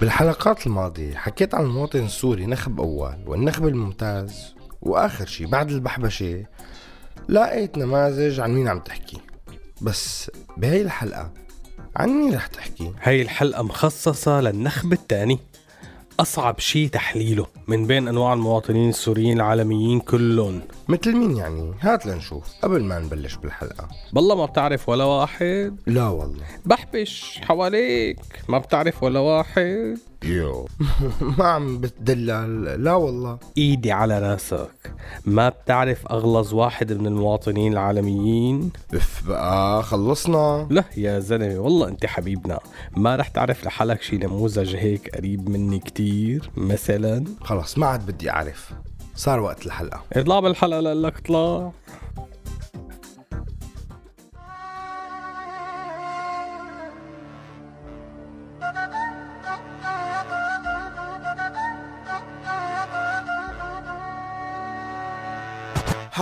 بالحلقات الماضية حكيت عن المواطن السوري نخب أول والنخب الممتاز وآخر شي بعد البحبشة لقيت نماذج عن مين عم تحكي بس بهي الحلقة عن مين رح تحكي؟ هاي الحلقة مخصصة للنخب الثاني أصعب شي تحليله من بين أنواع المواطنين السوريين العالميين كلهم. مثل مين يعني؟ هات لنشوف قبل ما نبلش بالحلقة. بالله ما بتعرف ولا واحد؟ لا والله. بحبش حواليك ما بتعرف ولا واحد؟ يو. ما عم بتدلل لا والله. إيدي على راسك. ما بتعرف أغلظ واحد من المواطنين العالميين؟ إف بقى خلصنا. لا يا زلمة والله أنت حبيبنا. ما رح تعرف لحالك شي نموذج هيك قريب مني كتير مثلا؟ خلص ما عاد بدي أعرف. صار وقت الحلقة اطلع بالحلقة لك اطلع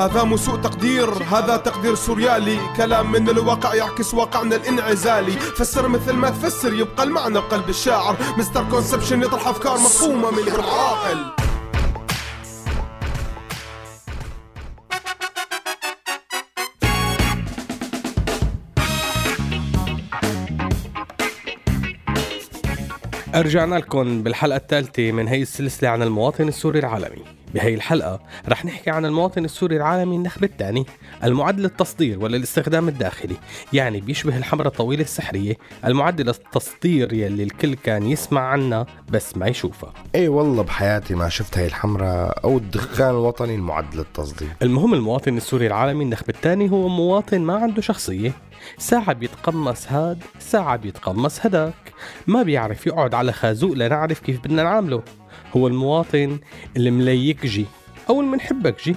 هذا مو سوء تقدير هذا تقدير سوريالي. كلام من الواقع يعكس واقعنا الانعزالي. فسر مثل ما تفسر يبقى المعنى بقلب الشاعر. مستر كونسبشن يطرح أفكار مفهومة من غير عاقل رجعنا لكم بالحلقة الثالثة من هي السلسلة عن المواطن السوري العالمي. بهي الحلقة رح نحكي عن المواطن السوري العالمي النخب الثاني المعد للتصدير ولا الاستخدام الداخلي يعني بيشبه الحمرة الطويلة السحرية المعد للتصدير يلي الكل كان يسمع عنها بس ما يشوفها. إي والله بحياتي ما شفت هاي الحمراء أو الدخان الوطني المعد للتصدير المهم المواطن السوري العالمي النخب الثاني هو مواطن ما عنده شخصية ساعة بيتقمص هاد ساعة بيتقمص هداك. ما بيعرف يقعد على خازوق لنعرف كيف بدنا نعامله. هو المواطن المليكجي أو المنحبكجي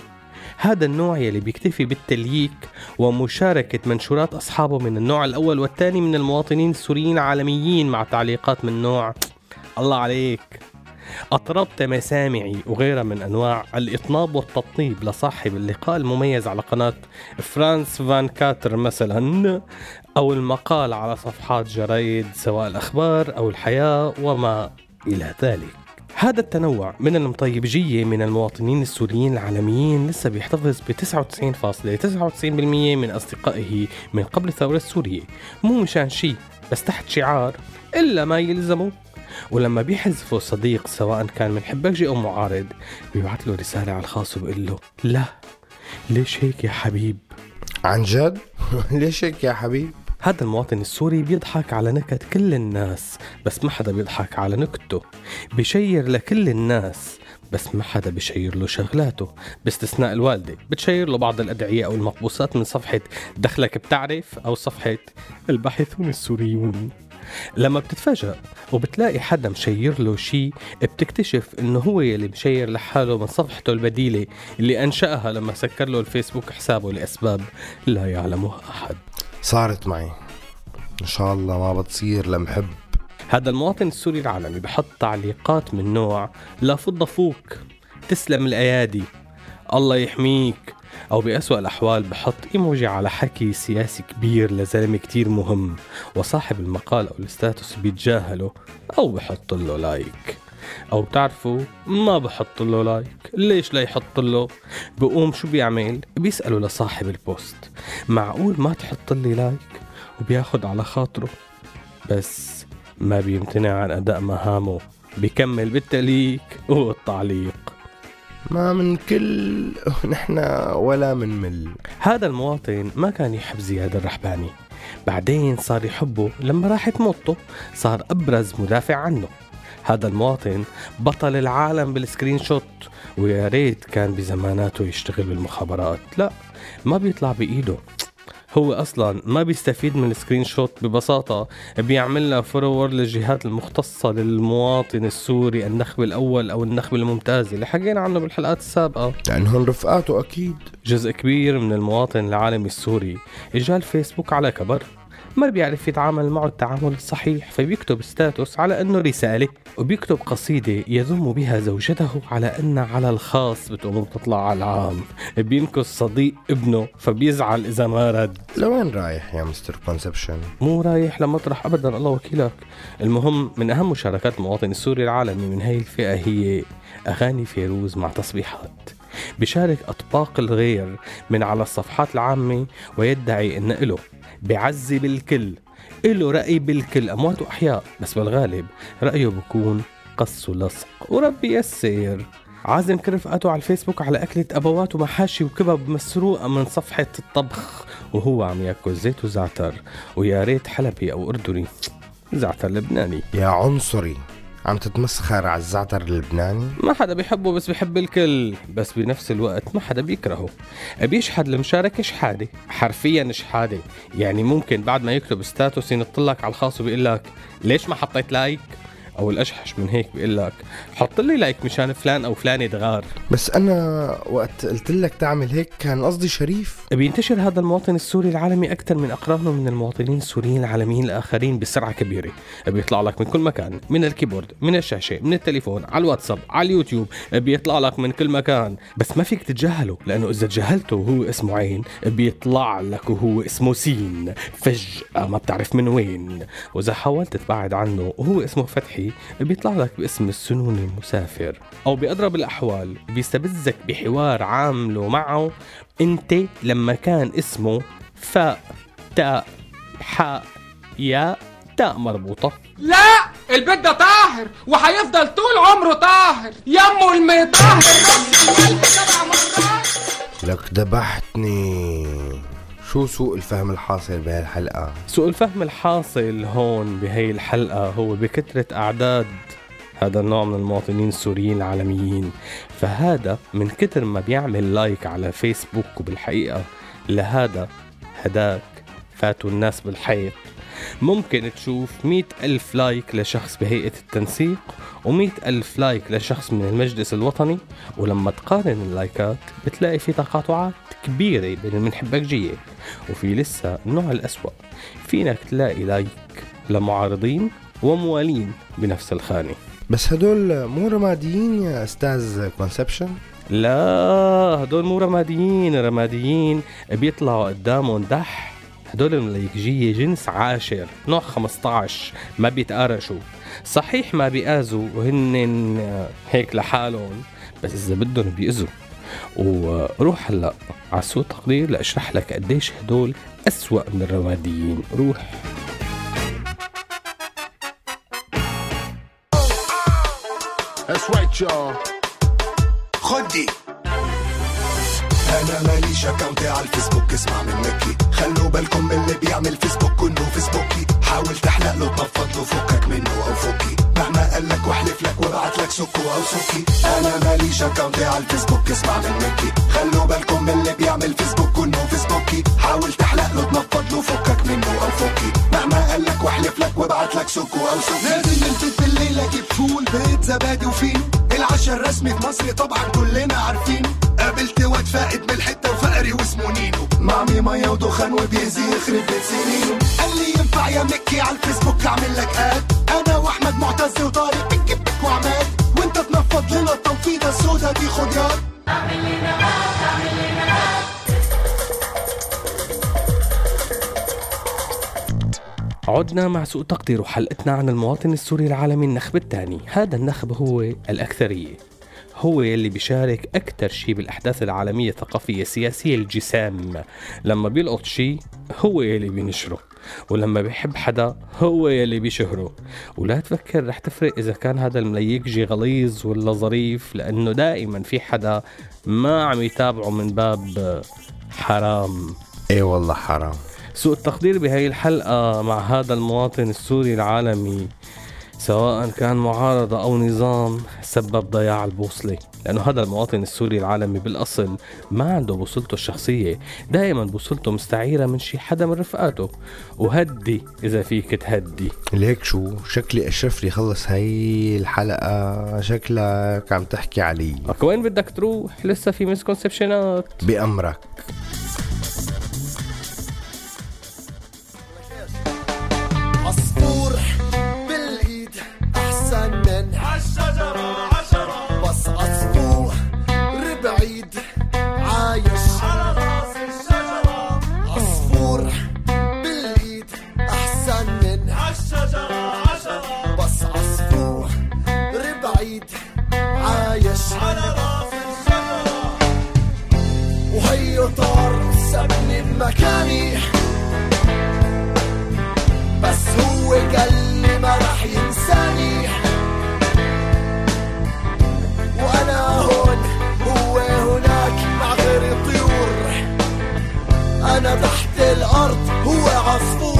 هذا النوع يلي بيكتفي بالتلييك ومشاركة منشورات أصحابه من النوع الأول والثاني من المواطنين السوريين العالميين مع تعليقات من نوع. الله عليك. أطربت مسامعي وغيرها من أنواع الإطناب والتطنيب لصاحب اللقاء المميز على قناة فرانس فان كاتر مثلا أو المقال على صفحات جرايد سواء الأخبار أو الحياة وما إلى ذلك. هذا التنوع من المطيبجية من المواطنين السوريين العالميين لسه بيحتفظ ب 99.99% من أصدقائه من قبل الثورة السورية. مو مشان شيء بس تحت شعار إلا ما يلزمه. ولما بيحذفوا صديق سواء كان من حبكجي أو معارض بيبعت له رسالة على الخاص وبيقول له لا ليش هيك يا حبيب عن جد؟ ليش هيك يا حبيب؟ هذا المواطن السوري بيضحك على نكت كل الناس بس ما حدا بيضحك على نكته بشير لكل الناس بس ما حدا بشير له شغلاته باستثناء الوالدة بتشير له بعض الأدعية أو المقبوسات من صفحة دخلك بتعرف أو صفحة الباحثون السوريون لما بتتفاجأ وبتلاقي حدا مشير له شيء بتكتشف إنه هو يلي مشير لحاله من صفحته البديلة اللي أنشأها لما سكر له الفيسبوك حسابه لأسباب لا يعلمها أحد. صارت معي. إن شاء الله ما بتصير لمحب هذا المواطن السوري العالمي بحط تعليقات من نوع لا فض فوك تسلم الأيادي الله يحميك أو بأسوأ الأحوال بحط إيموجي على حكي سياسي كبير لزلمة كتير مهم وصاحب المقال أو ال status بيتجاهله أو بحط له like. أو بتعرفوا ما بحط له like. ليش لا يحط له؟ بقوم شو بيعمل؟ بيسأله لصاحب ال post. معقول ما تحط لي like؟ وبياخد على خاطره. بس ما بيمتنع عن أداء مهامه. بيكمل بالتليك والتعليق. ما من كل نحن ولا من مل. هذا المواطن ما كان يحب زياد الرحباني. بعدين صار يحبه لما راحت موته صار أبرز مدافع عنه. هذا المواطن بطل العالم بال screenshot ويا ريت كان بزماناته يشتغل بالمخابرات. لا ما بيطلع بإيده. هو أصلا ما بيستفيد من ال screenshot ببساطة. بيعمل لها forward للجهات المختصة للمواطن السوري النخب الأول أو النخب الممتاز اللي حكينا عنه بالحلقات السابقة. لأنهم رفقاته أكيد. جزء كبير من المواطن العالمي السوري. اجى الفيسبوك على كبر. ما بيعرف يتعامل معه التعامل الصحيح فبيكتب status على إنه رسالة وبيكتب قصيدة يذم بها زوجته على ان على الخاص بتقوم بتطلع على العام. بينكس صديق ابنه فبيزعل إذا ما رد. لوين رايح يا mister Conception؟ مو رايح لمطرح ابدا الله وكيلك. المهم من أهم مشاركات المواطن السوري العالمي من هاي الفئة هي أغاني فيروز مع تصبيحات. بشارك أطباق الغير من على الصفحات العامة ويدعي أن له بعزي بالكل. له رأي بالكل. أموات وأحياء بس بالغالب رأيه بكون قص ولصق. وربي يسر عازم كل رفقاته على الفيسبوك على أكلة أبوات ومحاشي وكبب مسروقة من صفحة الطبخ وهو عم يأكل زيت وزعتر. ويا ريت حلبي أو أردني. زعتر لبناني. يا عنصري. عم تتمسخر على الزعتر اللبناني؟ ما حدا بيحبه بس بيحب الكل بس بنفس الوقت ما حدا بيكرهه. بيشحد المشاركة شحادة حرفيا شحادة. يعني ممكن بعد ما يكتب status ينطلك على الخاص وبيقول لك ليش ما حطيت like أو الاجحش من هيك بيقول لك حط لي like مشان فلان أو فلانه دغار بس أنا وقت قلت لك تعمل هيك كان قصدي شريف. بينتشر هذا المواطن السوري العالمي أكثر من أقرانه من المواطنين السوريين العالميين الآخرين بسرعة كبيرة. بيطلع لك من كل مكان من ال keyboard من الشاشة من التليفون على الواتساب على اليوتيوب. بيطلع لك من كل مكان. بس ما فيك تتجاهله لأنه إذا تجاهلته وهو اسمه عين بيطلع لك وهو اسمه سين. فجأة ما بتعرف من وين. وإذا حاولت تبعد عنه وهو اسمه فتحي بيطلع لك باسم السنون المسافر أو بأضرب الأحوال بيستبزك بحوار عامله معه. أنت لما كان اسمه فاء تاء حاء ياء تاء مربوطة. لا! البيت ده طاهر وهيفضل طول عمره طاهر. يمه المطهر مرات لك ذبحتني. شو سوء الفهم الحاصل بهالحلقة؟ سوء الفهم الحاصل هون بهي الحلقة هو بكثرة أعداد هذا النوع من المواطنين السوريين العالميين فهذا من كتر ما بيعمل like على فيسبوك وبالحقيقة لهذا هداك فاتوا الناس بالحيط ممكن تشوف مئة ألف like لشخص بهيئة التنسيق ومئة ألف like لشخص من المجلس الوطني. ولما تقارن اللايكات بتلاقي في تقاطعات كبيرة بين المنحبكجية وفي لسه النوع الأسوأ. فينك تلاقي like لمعارضين وموالين بنفس الخانة. بس هدول مو رماديين يا أستاذ Conception؟ لا هدول مو رماديين. رماديين بيطلعوا قدامهم دح هدول الملايكجية جنس عاشر نوع 15 ما بيتقارشوا صحيح ما بيآذوا وهن هيك لحالهم بس إذا بدهم بيأذوا. وروح هلا على سوء تقدير لأشرح لك قديش هدول أسوأ من الرماديين روح. That's right, y'all. خدي. أنا ماليش account على الفيسبوك اسمع من مكي. خلوا بالكم من اللي بيعمل فيسبوك كله فيسبوكي. حاول تحلق له تنفض له فكك منه أو فكي. مهما قال لك واحلف لك وابعت لك سكو أو سكي. أنا ماليش account على الفيسبوك اسمع من مكي. خلوا بالكم من اللي بيعمل فيسبوك كله فيسبوكي. حاول تحلق له تنفض له فكك منه أو فكي. مهما قال لك واحلف لك وابعت لك سكو أو سكي. نازل البيت بالليل أجيب فول بيت زبادي وفينو العشاء الرسمي في مصر طبعا كلنا عارفينه قابلت واد فائد ميه ودخان وبيزي يخرب بيت سنينه قال لي ينفع يا مكي على الفيسبوك أعمل لك add. أنا وأحمد معتز وطارق بك بك وعماد. وأنت تنفض لنا التنفيضه السودا دي خد ياد. عدنا مع سوء تقدير وحلقتنا عن المواطن السوري العالمي النخب الثاني. هذا النخب هو الأكثرية. هو يلي بيشارك أكثر شيء بالأحداث العالمية الثقافية السياسية الجسام. لما بيلقط شيء هو يلي بينشره. ولما بيحب حدا هو يلي بيشهره. ولا تفكر رح تفرق إذا كان هذا المليكجي غليظ ولا ظريف لأنه دائما في حدا ما عم يتابعه من باب حرام. إيه والله حرام. سوء التقدير بهي الحلقة مع هذا المواطن السوري العالمي. سواء كان معارضة أو نظام سبب ضياع البوصلة لأنه هذا المواطن السوري العالمي بالأصل ما عنده بوصلته الشخصية. دائما بوصلته مستعيرة من شي حدا من رفقاته. وهدي إذا فيك تهدي. ليك شو؟ شكلي أشرف لي خلص هاي الحلقة. شكلك عم تحكي علي. وين بدك تروح؟ لسه في مسكونسبشنات بأمرك. الأرض هو عصفور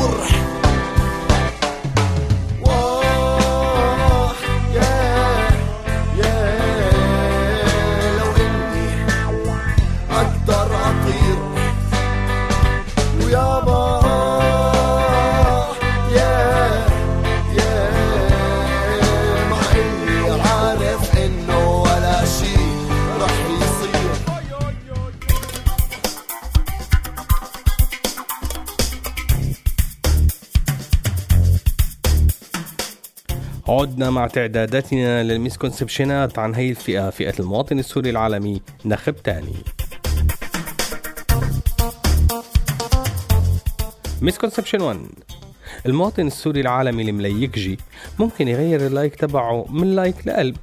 عدنا مع تعداداتنا للميسكونسبشنات عن هي الفئة فئة المواطن السوري العالمي. نخب تاني. misconception 1 المواطن السوري العالمي المليكجي ممكن يغير ال like تبعه من like لقلب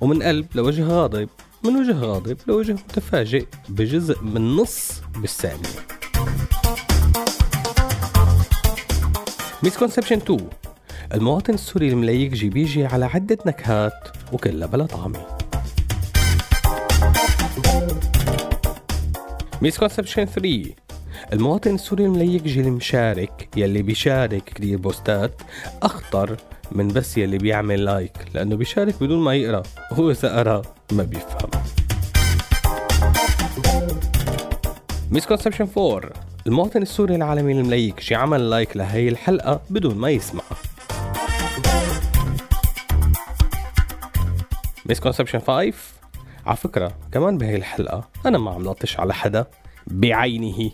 ومن قلب لوجه غاضب من وجه غاضب لوجه متفاجئ بجزء من نص بالثانية. misconception 2 المواطن السوري المليكجي بيجي على عدة نكهات وكلها بلا طعمة misconception 3 المواطن السوري المليكجي المشارك يلي بيشارك كتير بوستات أخطر من بس يلي بيعمل like لأنه بيشارك بدون ما يقرأ وهو إذا قرأ ما بيفهم. misconception 4 المواطن السوري العالمي المليكجي عمل like لهي الحلقة بدون ما يسمعها misconception 5 على فكرة كمان بهي الحلقة أنا ما عم لطش على حدا بعينه.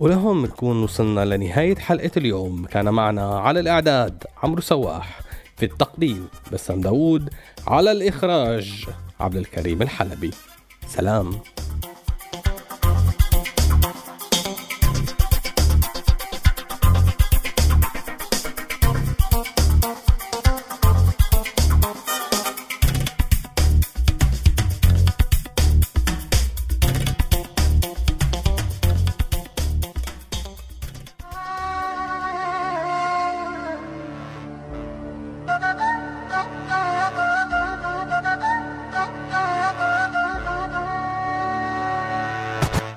ولهون بنكون وصلنا لنهاية حلقة اليوم. كان معنا على الإعداد عمرو سواح في التقديم بسام داوود على الإخراج عبد الكريم الحلبي. سلام.